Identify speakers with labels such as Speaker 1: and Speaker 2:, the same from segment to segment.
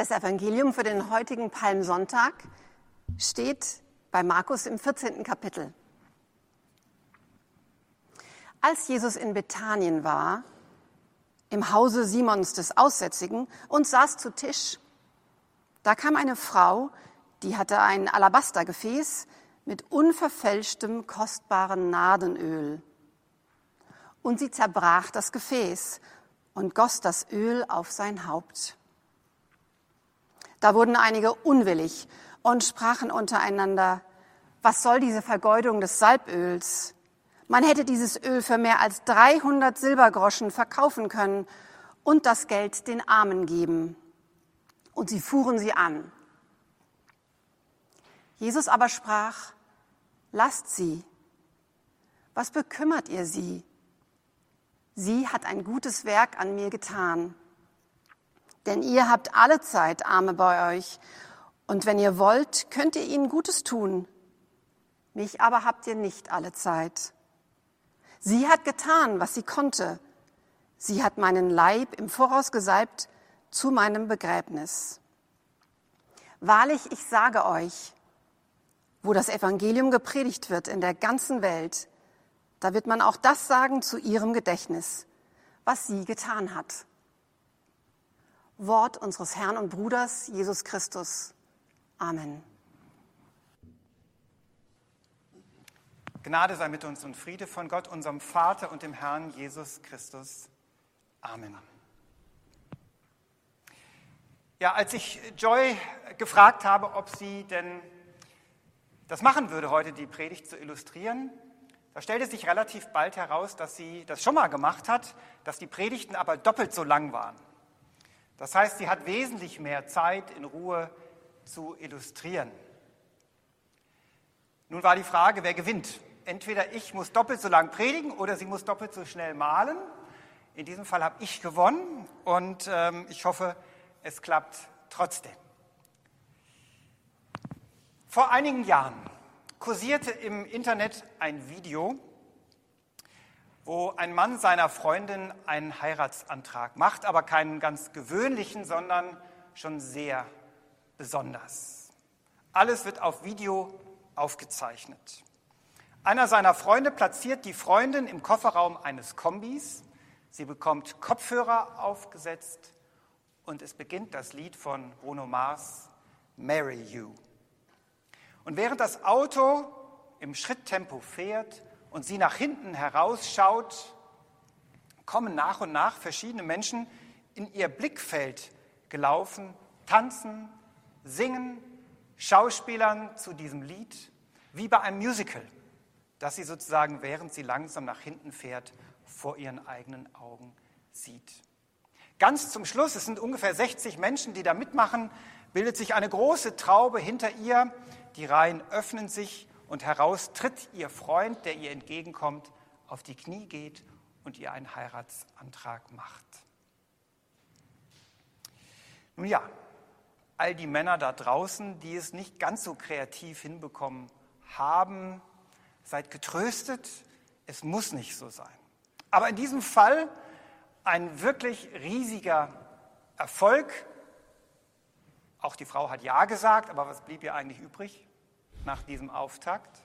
Speaker 1: Das Evangelium für den heutigen Palmsonntag steht bei Markus im 14. Kapitel. Als Jesus in Bethanien war, im Hause Simons des Aussätzigen und saß zu Tisch, da kam eine Frau, die hatte ein Alabastergefäß mit unverfälschtem kostbaren Nadenöl. Und sie zerbrach das Gefäß und goss das Öl auf sein Haupt. Da wurden einige unwillig und sprachen untereinander, was soll diese Vergeudung des Salböls? Man hätte dieses Öl für mehr als 300 Silbergroschen verkaufen können und das Geld den Armen geben. Und sie fuhren sie an. Jesus aber sprach, lasst sie. Was bekümmert ihr sie? Sie hat ein gutes Werk an mir getan. Denn ihr habt alle Zeit Arme bei euch. Und wenn ihr wollt, könnt ihr ihnen Gutes tun. Mich aber habt ihr nicht alle Zeit. Sie hat getan, was sie konnte. Sie hat meinen Leib im Voraus gesalbt zu meinem Begräbnis. Wahrlich, ich sage euch, wo das Evangelium gepredigt wird in der ganzen Welt, da wird man auch das sagen zu ihrem Gedächtnis, was sie getan hat. Wort unseres Herrn und Bruders Jesus Christus. Amen.
Speaker 2: Gnade sei mit uns und Friede von Gott, unserem Vater und dem Herrn Jesus Christus. Amen. Ja, als ich Joy gefragt habe, ob sie denn das machen würde, heute die Predigt zu illustrieren, da stellte sich relativ bald heraus, dass sie das schon mal gemacht hat, dass die Predigten aber doppelt so lang waren. Das heißt, sie hat wesentlich mehr Zeit in Ruhe zu illustrieren. Nun war die Frage, wer gewinnt? Entweder ich muss doppelt so lang predigen oder sie muss doppelt so schnell malen. In diesem Fall habe ich gewonnen und ähm, ich hoffe, es klappt trotzdem. Vor einigen Jahren kursierte im Internet ein Video, wo ein Mann seiner Freundin einen Heiratsantrag macht, aber keinen ganz gewöhnlichen, sondern schon sehr besonders. Alles wird auf Video aufgezeichnet. Einer seiner Freunde platziert die Freundin im Kofferraum eines Kombis. Sie bekommt Kopfhörer aufgesetzt und es beginnt das Lied von Bruno Mars, Marry You. Und während das Auto im Schritttempo fährt, und sie nach hinten herausschaut, kommen nach und nach verschiedene Menschen in ihr Blickfeld gelaufen, tanzen, singen, Schauspielern zu diesem Lied, wie bei einem Musical, das sie sozusagen, während sie langsam nach hinten fährt, vor ihren eigenen Augen sieht. Ganz zum Schluss, es sind ungefähr 60 Menschen, die da mitmachen, bildet sich eine große Traube hinter ihr. Die Reihen öffnen sich und heraus tritt ihr Freund, der ihr entgegenkommt, auf die Knie geht und ihr einen Heiratsantrag macht. Nun ja, all die Männer da draußen, die es nicht ganz so kreativ hinbekommen haben, seid getröstet, es muss nicht so sein. Aber in diesem Fall ein wirklich riesiger Erfolg. Auch die Frau hat Ja gesagt, aber was blieb ihr eigentlich übrig? Nach diesem Auftakt.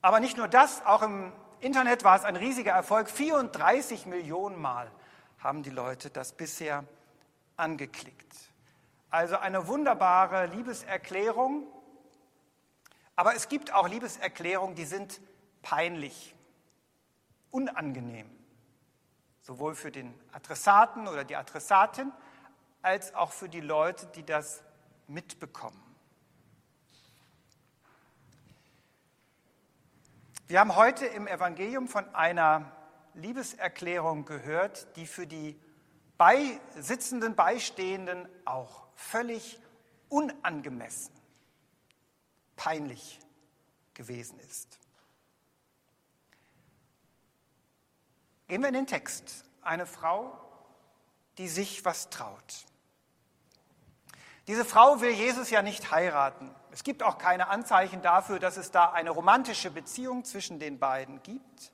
Speaker 2: Aber nicht nur das, auch im Internet war es ein riesiger Erfolg. 34 Millionen Mal haben die Leute das bisher angeklickt. Also eine wunderbare Liebeserklärung. Aber es gibt auch Liebeserklärungen, die sind peinlich, unangenehm. Sowohl für den Adressaten oder die Adressatin als auch für die Leute, die das mitbekommen. Wir haben heute im Evangelium von einer Liebeserklärung gehört, die für die Beisitzenden, Beistehenden auch völlig unangemessen, peinlich gewesen ist. Gehen wir in den Text. Eine Frau, die sich was traut. Diese Frau will Jesus ja nicht heiraten. Es gibt auch keine Anzeichen dafür, dass es da eine romantische Beziehung zwischen den beiden gibt.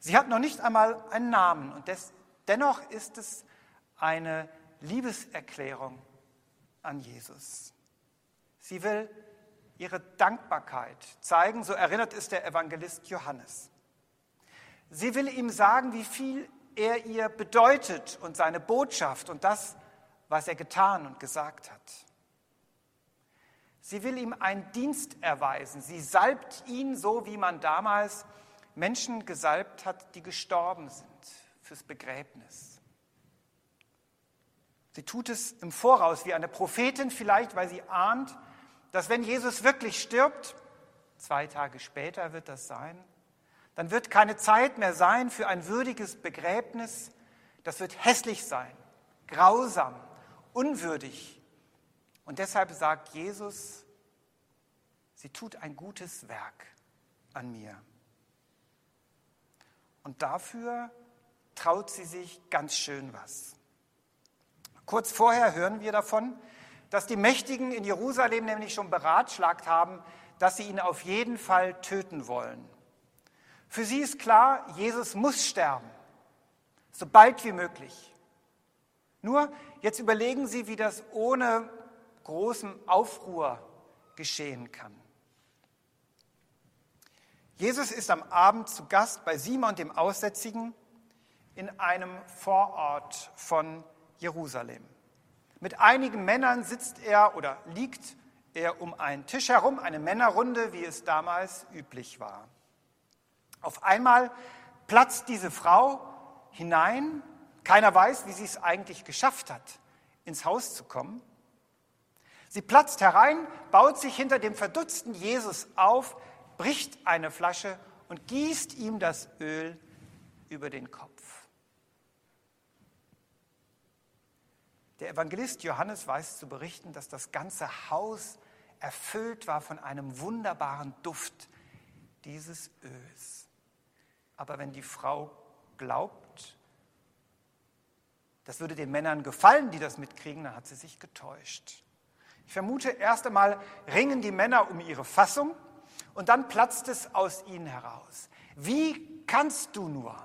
Speaker 2: Sie hat noch nicht einmal einen Namen und des, dennoch ist es eine Liebeserklärung an Jesus. Sie will ihre Dankbarkeit zeigen, so erinnert es der Evangelist Johannes. Sie will ihm sagen, wie viel er ihr bedeutet und seine Botschaft und das, was er getan und gesagt hat. Sie will ihm einen Dienst erweisen. Sie salbt ihn so, wie man damals Menschen gesalbt hat, die gestorben sind fürs Begräbnis. Sie tut es im Voraus wie eine Prophetin vielleicht, weil sie ahnt, dass wenn Jesus wirklich stirbt, zwei Tage später wird das sein, dann wird keine Zeit mehr sein für ein würdiges Begräbnis. Das wird hässlich sein, grausam, unwürdig. Und deshalb sagt Jesus, sie tut ein gutes Werk an mir. Und dafür traut sie sich ganz schön was. Kurz vorher hören wir davon, dass die Mächtigen in Jerusalem nämlich schon beratschlagt haben, dass sie ihn auf jeden Fall töten wollen. Für sie ist klar, Jesus muss sterben, so bald wie möglich. Nur jetzt überlegen sie, wie das ohne großen Aufruhr geschehen kann. Jesus ist am Abend zu Gast bei Simon dem Aussätzigen in einem Vorort von Jerusalem. Mit einigen Männern sitzt er oder liegt er um einen Tisch herum, eine Männerrunde, wie es damals üblich war. Auf einmal platzt diese Frau hinein. Keiner weiß, wie sie es eigentlich geschafft hat, ins Haus zu kommen. Sie platzt herein, baut sich hinter dem verdutzten Jesus auf, bricht eine Flasche und gießt ihm das Öl über den Kopf. Der Evangelist Johannes weiß zu berichten, dass das ganze Haus erfüllt war von einem wunderbaren Duft dieses Öls. Aber wenn die Frau glaubt, das würde den Männern gefallen, die das mitkriegen, dann hat sie sich getäuscht. Ich vermute, erst einmal ringen die Männer um ihre Fassung und dann platzt es aus ihnen heraus. Wie kannst du nur?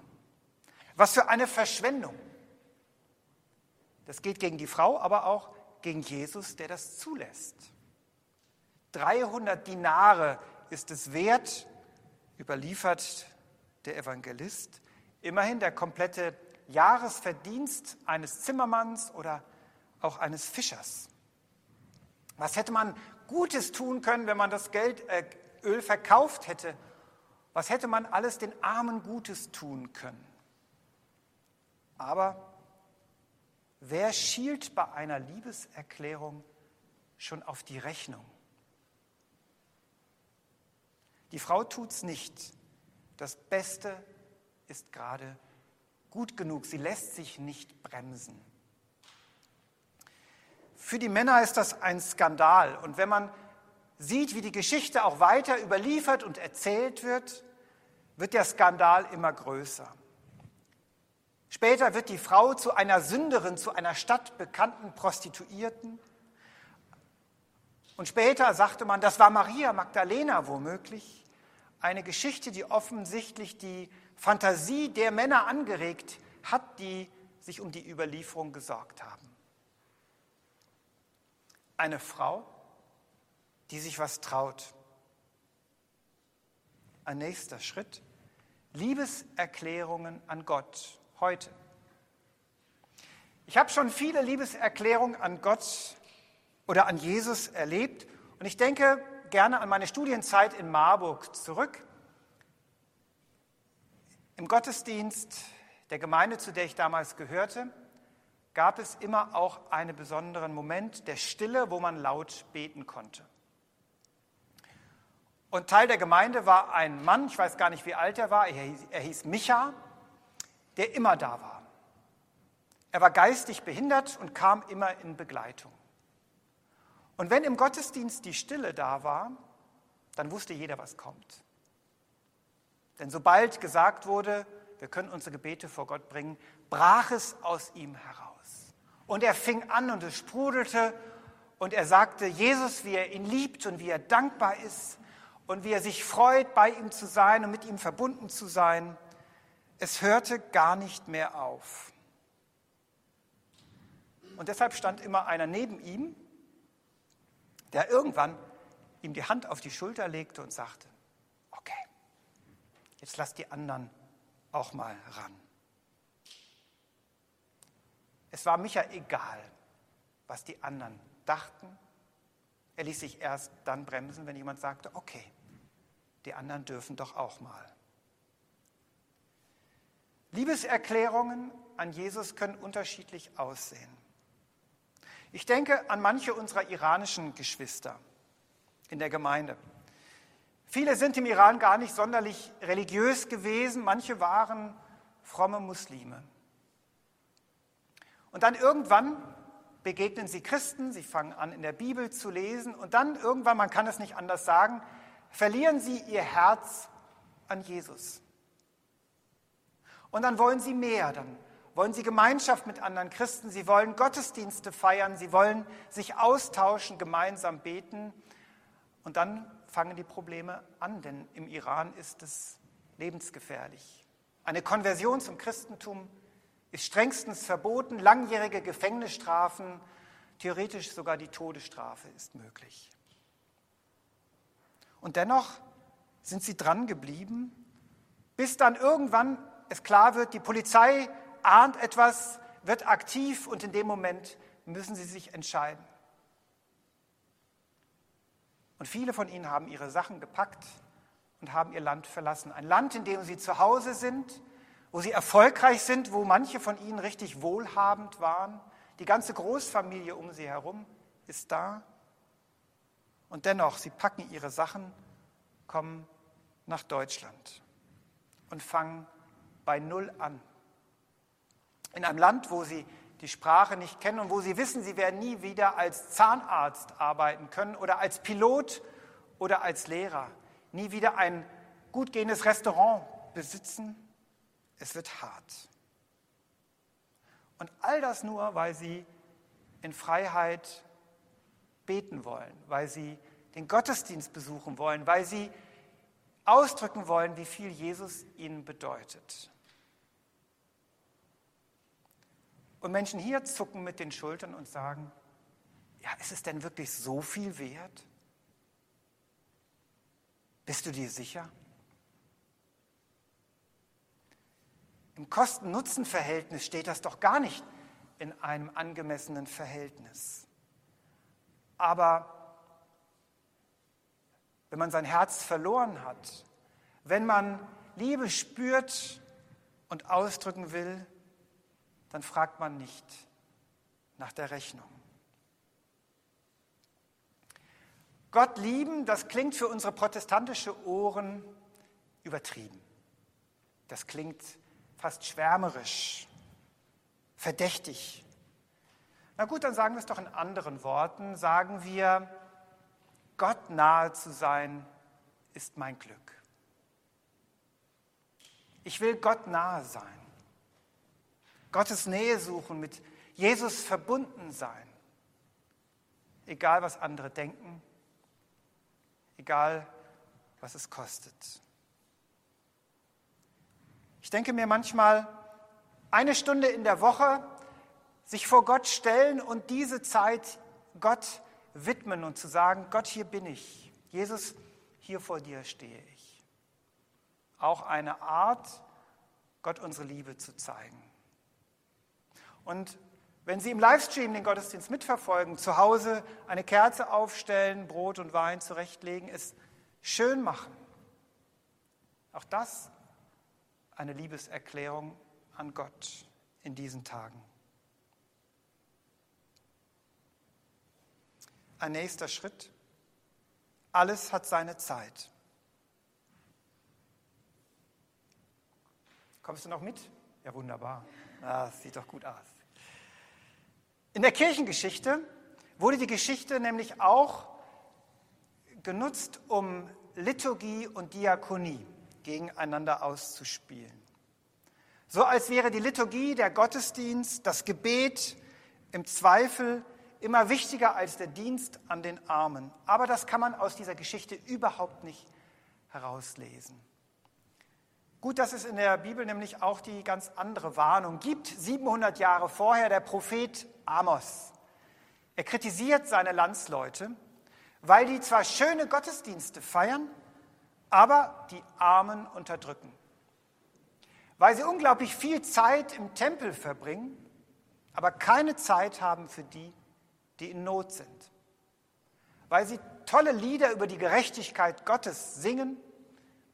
Speaker 2: Was für eine Verschwendung. Das geht gegen die Frau, aber auch gegen Jesus, der das zulässt. 300 Dinare ist es wert, überliefert der Evangelist. Immerhin der komplette Jahresverdienst eines Zimmermanns oder auch eines Fischers. Was hätte man Gutes tun können, wenn man das Geld, äh, Öl verkauft hätte? Was hätte man alles den Armen Gutes tun können? Aber Wer schielt bei einer Liebeserklärung schon auf die Rechnung? Die Frau tut's nicht. Das Beste ist gerade gut genug. Sie lässt sich nicht bremsen. Für die Männer ist das ein Skandal. Und wenn man sieht, wie die Geschichte auch weiter überliefert und erzählt wird, wird der Skandal immer größer. Später wird die Frau zu einer Sünderin, zu einer stadtbekannten Prostituierten. Und später sagte man, das war Maria Magdalena womöglich. Eine Geschichte, die offensichtlich die Fantasie der Männer angeregt hat, die sich um die Überlieferung gesorgt haben. Eine Frau, die sich was traut. Ein nächster Schritt. Liebeserklärungen an Gott heute. Ich habe schon viele Liebeserklärungen an Gott oder an Jesus erlebt und ich denke gerne an meine Studienzeit in Marburg zurück. Im Gottesdienst der Gemeinde, zu der ich damals gehörte, gab es immer auch einen besonderen Moment der Stille, wo man laut beten konnte. Und Teil der Gemeinde war ein Mann, ich weiß gar nicht, wie alt er war, er hieß, er hieß Micha, der immer da war. Er war geistig behindert und kam immer in Begleitung. Und wenn im Gottesdienst die Stille da war, dann wusste jeder, was kommt. Denn sobald gesagt wurde, wir können unsere Gebete vor Gott bringen, brach es aus ihm heraus. Und er fing an und es sprudelte und er sagte Jesus, wie er ihn liebt und wie er dankbar ist und wie er sich freut, bei ihm zu sein und mit ihm verbunden zu sein. Es hörte gar nicht mehr auf. Und deshalb stand immer einer neben ihm, der irgendwann ihm die Hand auf die Schulter legte und sagte, okay, jetzt lass die anderen auch mal ran. Es war Micha egal, was die anderen dachten. Er ließ sich erst dann bremsen, wenn jemand sagte, okay, die anderen dürfen doch auch mal. Liebeserklärungen an Jesus können unterschiedlich aussehen. Ich denke an manche unserer iranischen Geschwister in der Gemeinde. Viele sind im Iran gar nicht sonderlich religiös gewesen, manche waren fromme Muslime. Und dann irgendwann begegnen sie Christen, sie fangen an, in der Bibel zu lesen und dann irgendwann, man kann es nicht anders sagen, verlieren sie ihr Herz an Jesus. Und dann wollen sie mehr, dann wollen sie Gemeinschaft mit anderen Christen, sie wollen Gottesdienste feiern, sie wollen sich austauschen, gemeinsam beten. Und dann fangen die Probleme an, denn im Iran ist es lebensgefährlich. Eine Konversion zum Christentum ist strengstens verboten, langjährige Gefängnisstrafen, theoretisch sogar die Todesstrafe ist möglich. Und dennoch sind sie dran geblieben, bis dann irgendwann es klar wird, die Polizei ahnt etwas, wird aktiv und in dem Moment müssen sie sich entscheiden. Und viele von ihnen haben ihre Sachen gepackt und haben ihr Land verlassen. Ein Land, in dem sie zu Hause sind, wo sie erfolgreich sind, wo manche von ihnen richtig wohlhabend waren. Die ganze Großfamilie um sie herum ist da. Und dennoch, sie packen ihre Sachen, kommen nach Deutschland und fangen bei Null an. In einem Land, wo sie die Sprache nicht kennen und wo sie wissen, sie werden nie wieder als Zahnarzt arbeiten können oder als Pilot oder als Lehrer, nie wieder ein gut gehendes Restaurant besitzen. Es wird hart. Und all das nur, weil sie in Freiheit beten wollen, weil sie den Gottesdienst besuchen wollen, weil sie ausdrücken wollen, wie viel Jesus ihnen bedeutet. Und Menschen hier zucken mit den Schultern und sagen, ja, ist es denn wirklich so viel wert? Bist du dir sicher? Im Kosten-Nutzen-Verhältnis steht das doch gar nicht in einem angemessenen Verhältnis. Aber wenn man sein Herz verloren hat, wenn man Liebe spürt und ausdrücken will, dann fragt man nicht nach der Rechnung. Gott lieben, das klingt für unsere protestantische Ohren übertrieben. Das klingt fast schwärmerisch, verdächtig. Na gut, dann sagen wir es doch in anderen Worten. Sagen wir, Gott nahe zu sein, ist mein Glück. Ich will Gott nahe sein. Gottes Nähe suchen, mit Jesus verbunden sein. Egal, was andere denken, egal, was es kostet. Ich denke mir manchmal, eine Stunde in der Woche sich vor Gott stellen und diese Zeit Gott widmen und zu sagen, Gott, hier bin ich. Jesus, hier vor dir stehe ich. Auch eine Art, Gott unsere Liebe zu zeigen. Und wenn Sie im Livestream den Gottesdienst mitverfolgen, zu Hause eine Kerze aufstellen, Brot und Wein zurechtlegen, es schön machen. Auch das eine Liebeserklärung an Gott in diesen Tagen. Ein nächster Schritt. Alles hat seine Zeit. Kommst du noch mit? Ja, wunderbar. Ah, das sieht doch gut aus. In der Kirchengeschichte wurde die Geschichte nämlich auch genutzt, um Liturgie und Diakonie gegeneinander auszuspielen. So als wäre die Liturgie, der Gottesdienst, das Gebet im Zweifel immer wichtiger als der Dienst an den Armen. Aber das kann man aus dieser Geschichte überhaupt nicht herauslesen. Gut, dass es in der Bibel nämlich auch die ganz andere Warnung gibt. 700 Jahre vorher der Prophet Amos. Er kritisiert seine Landsleute weil die zwar schöne Gottesdienste feiern, aber die Armen unterdrücken. Weil sie unglaublich viel Zeit im Tempel verbringen, aber keine Zeit haben für die, die in Not sind. Weil sie tolle Lieder über die Gerechtigkeit Gottes singen,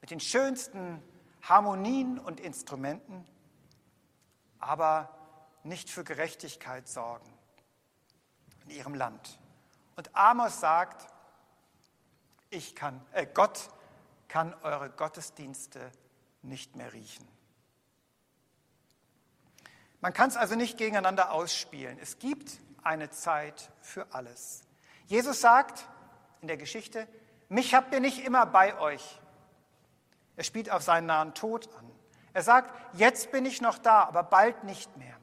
Speaker 2: mit den schönsten Harmonien und Instrumenten, aber nicht für Gerechtigkeit sorgen in ihrem Land. Und Amos sagt, ich kann, äh, Gott kann eure Gottesdienste nicht mehr riechen. Man kann es also nicht gegeneinander ausspielen. Es gibt eine Zeit für alles. Jesus sagt in der Geschichte, mich habt ihr nicht immer bei euch. Er spielt auf seinen nahen Tod an. Er sagt, jetzt bin ich noch da, aber bald nicht mehr.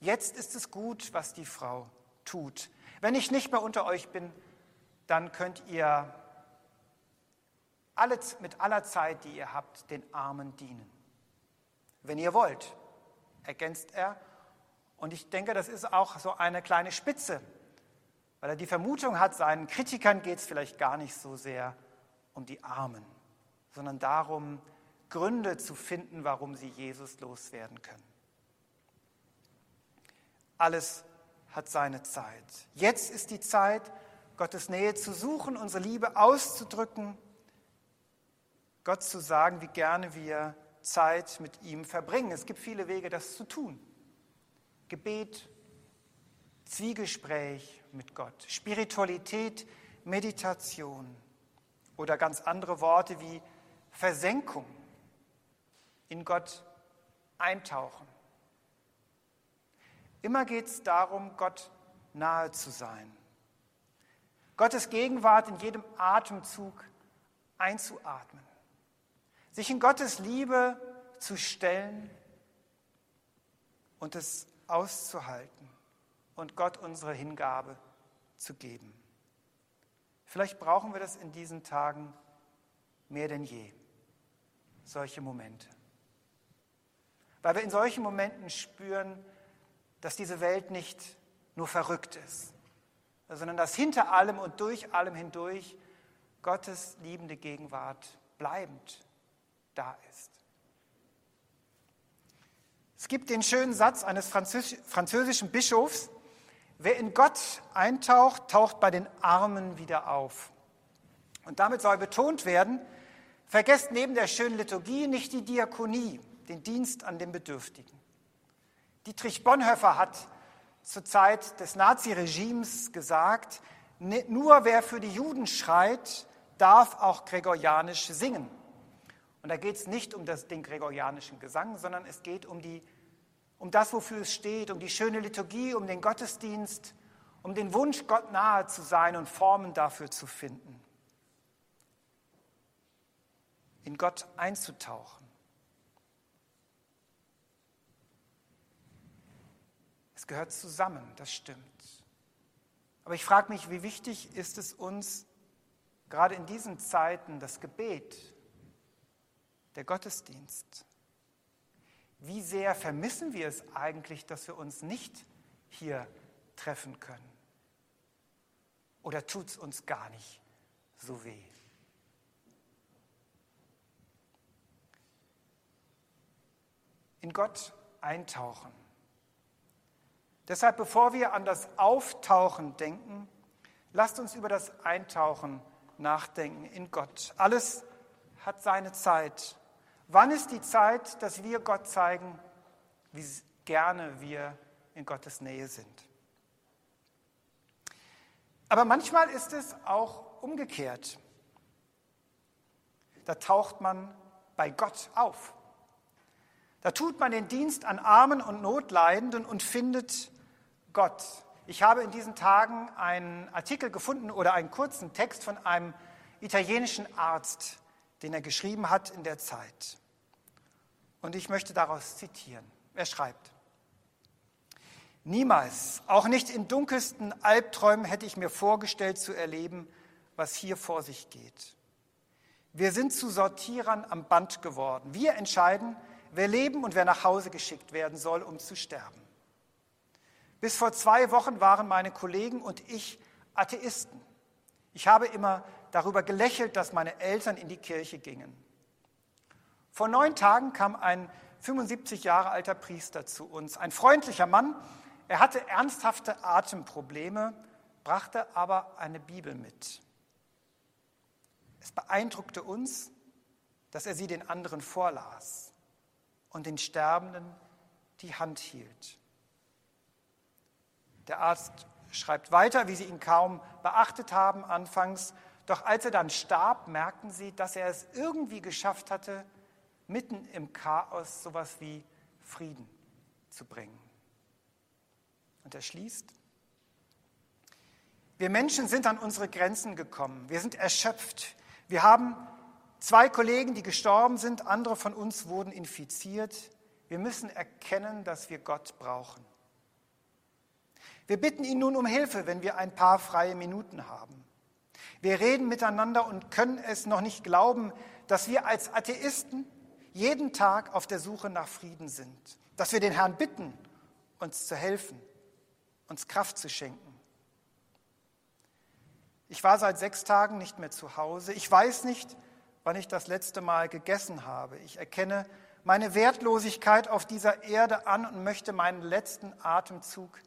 Speaker 2: Jetzt ist es gut, was die Frau tut. Wenn ich nicht mehr unter euch bin, dann könnt ihr alle, mit aller Zeit, die ihr habt, den Armen dienen. Wenn ihr wollt, ergänzt er. Und ich denke, das ist auch so eine kleine Spitze, weil er die Vermutung hat, seinen Kritikern geht es vielleicht gar nicht so sehr um die Armen, sondern darum, Gründe zu finden, warum sie Jesus loswerden können. Alles hat seine Zeit. Jetzt ist die Zeit, Gottes Nähe zu suchen, unsere Liebe auszudrücken, Gott zu sagen, wie gerne wir Zeit mit ihm verbringen. Es gibt viele Wege, das zu tun. Gebet, Zwiegespräch mit Gott, Spiritualität, Meditation oder ganz andere Worte wie Versenkung, in Gott eintauchen. Immer geht es darum, Gott nahe zu sein. Gottes Gegenwart in jedem Atemzug einzuatmen. Sich in Gottes Liebe zu stellen und es auszuhalten und Gott unsere Hingabe zu geben. Vielleicht brauchen wir das in diesen Tagen mehr denn je, solche Momente. Weil wir in solchen Momenten spüren, dass diese Welt nicht nur verrückt ist, sondern dass hinter allem und durch allem hindurch Gottes liebende Gegenwart bleibend da ist. Es gibt den schönen Satz eines französischen Bischofs, wer in Gott eintaucht, taucht bei den Armen wieder auf. Und damit soll betont werden, vergesst neben der schönen Liturgie nicht die Diakonie, den Dienst an den Bedürftigen. Dietrich Bonhoeffer hat zur Zeit des Naziregimes gesagt, ne, nur wer für die Juden schreit, darf auch gregorianisch singen. Und da geht es nicht um das, den gregorianischen Gesang, sondern es geht um, die, um das, wofür es steht, um die schöne Liturgie, um den Gottesdienst, um den Wunsch, Gott nahe zu sein und Formen dafür zu finden. In Gott einzutauchen. Es gehört zusammen, das stimmt. Aber ich frage mich, wie wichtig ist es uns, gerade in diesen Zeiten, das Gebet, der Gottesdienst? Wie sehr vermissen wir es eigentlich, dass wir uns nicht hier treffen können? Oder tut es uns gar nicht so weh? In Gott eintauchen Deshalb, bevor wir an das Auftauchen denken, lasst uns über das Eintauchen nachdenken in Gott. Alles hat seine Zeit. Wann ist die Zeit, dass wir Gott zeigen, wie gerne wir in Gottes Nähe sind? Aber manchmal ist es auch umgekehrt. Da taucht man bei Gott auf. Da tut man den Dienst an Armen und Notleidenden und findet Gott. Ich habe in diesen Tagen einen Artikel gefunden oder einen kurzen Text von einem italienischen Arzt, den er geschrieben hat in der Zeit. Und ich möchte daraus zitieren. Er schreibt, Niemals, auch nicht in dunkelsten Albträumen hätte ich mir vorgestellt zu erleben, was hier vor sich geht. Wir sind zu Sortierern am Band geworden. Wir entscheiden, wer leben und wer nach Hause geschickt werden soll, um zu sterben. Bis vor zwei Wochen waren meine Kollegen und ich Atheisten. Ich habe immer darüber gelächelt, dass meine Eltern in die Kirche gingen. Vor neun Tagen kam ein 75 Jahre alter Priester zu uns, ein freundlicher Mann. Er hatte ernsthafte Atemprobleme, brachte aber eine Bibel mit. Es beeindruckte uns, dass er sie den anderen vorlas und den Sterbenden die Hand hielt. Der Arzt schreibt weiter, wie sie ihn kaum beachtet haben anfangs. Doch als er dann starb, merkten sie, dass er es irgendwie geschafft hatte, mitten im Chaos sowas wie Frieden zu bringen. Und er schließt, wir Menschen sind an unsere Grenzen gekommen. Wir sind erschöpft. Wir haben zwei Kollegen, die gestorben sind. Andere von uns wurden infiziert. Wir müssen erkennen, dass wir Gott brauchen. Wir bitten ihn nun um Hilfe, wenn wir ein paar freie Minuten haben. Wir reden miteinander und können es noch nicht glauben, dass wir als Atheisten jeden Tag auf der Suche nach Frieden sind, dass wir den Herrn bitten, uns zu helfen, uns Kraft zu schenken. Ich war seit sechs Tagen nicht mehr zu Hause. Ich weiß nicht, wann ich das letzte Mal gegessen habe. Ich erkenne meine Wertlosigkeit auf dieser Erde an und möchte meinen letzten Atemzug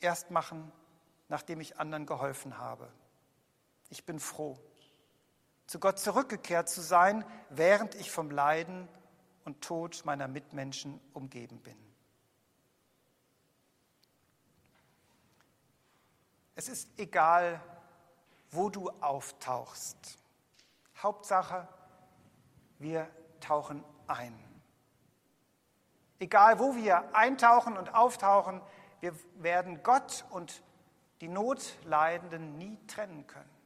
Speaker 2: erst machen, nachdem ich anderen geholfen habe. Ich bin froh, zu Gott zurückgekehrt zu sein, während ich vom Leiden und Tod meiner Mitmenschen umgeben bin. Es ist egal, wo du auftauchst. Hauptsache, wir tauchen ein. Egal, wo wir eintauchen und auftauchen, wir werden Gott und die Notleidenden nie trennen können.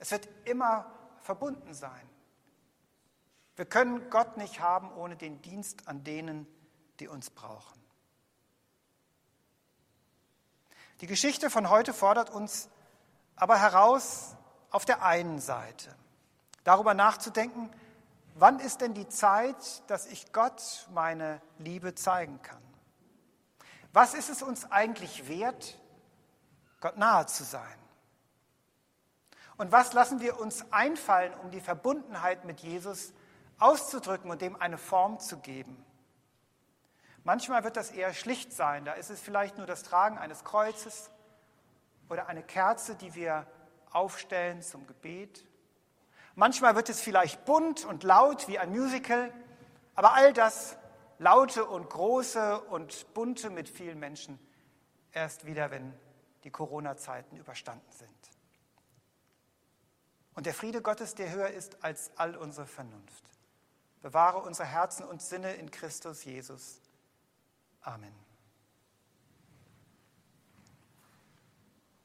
Speaker 2: Es wird immer verbunden sein. Wir können Gott nicht haben ohne den Dienst an denen, die uns brauchen. Die Geschichte von heute fordert uns aber heraus, auf der einen Seite darüber nachzudenken, wann ist denn die Zeit, dass ich Gott meine Liebe zeigen kann? Was ist es uns eigentlich wert, Gott nahe zu sein? Und was lassen wir uns einfallen, um die Verbundenheit mit Jesus auszudrücken und dem eine Form zu geben? Manchmal wird das eher schlicht sein. Da ist es vielleicht nur das Tragen eines Kreuzes oder eine Kerze, die wir aufstellen zum Gebet. Manchmal wird es vielleicht bunt und laut wie ein Musical, aber all das laute und große und bunte mit vielen Menschen erst wieder, wenn die Corona-Zeiten überstanden sind. Und der Friede Gottes, der höher ist als all unsere Vernunft, bewahre unsere Herzen und Sinne in Christus Jesus. Amen.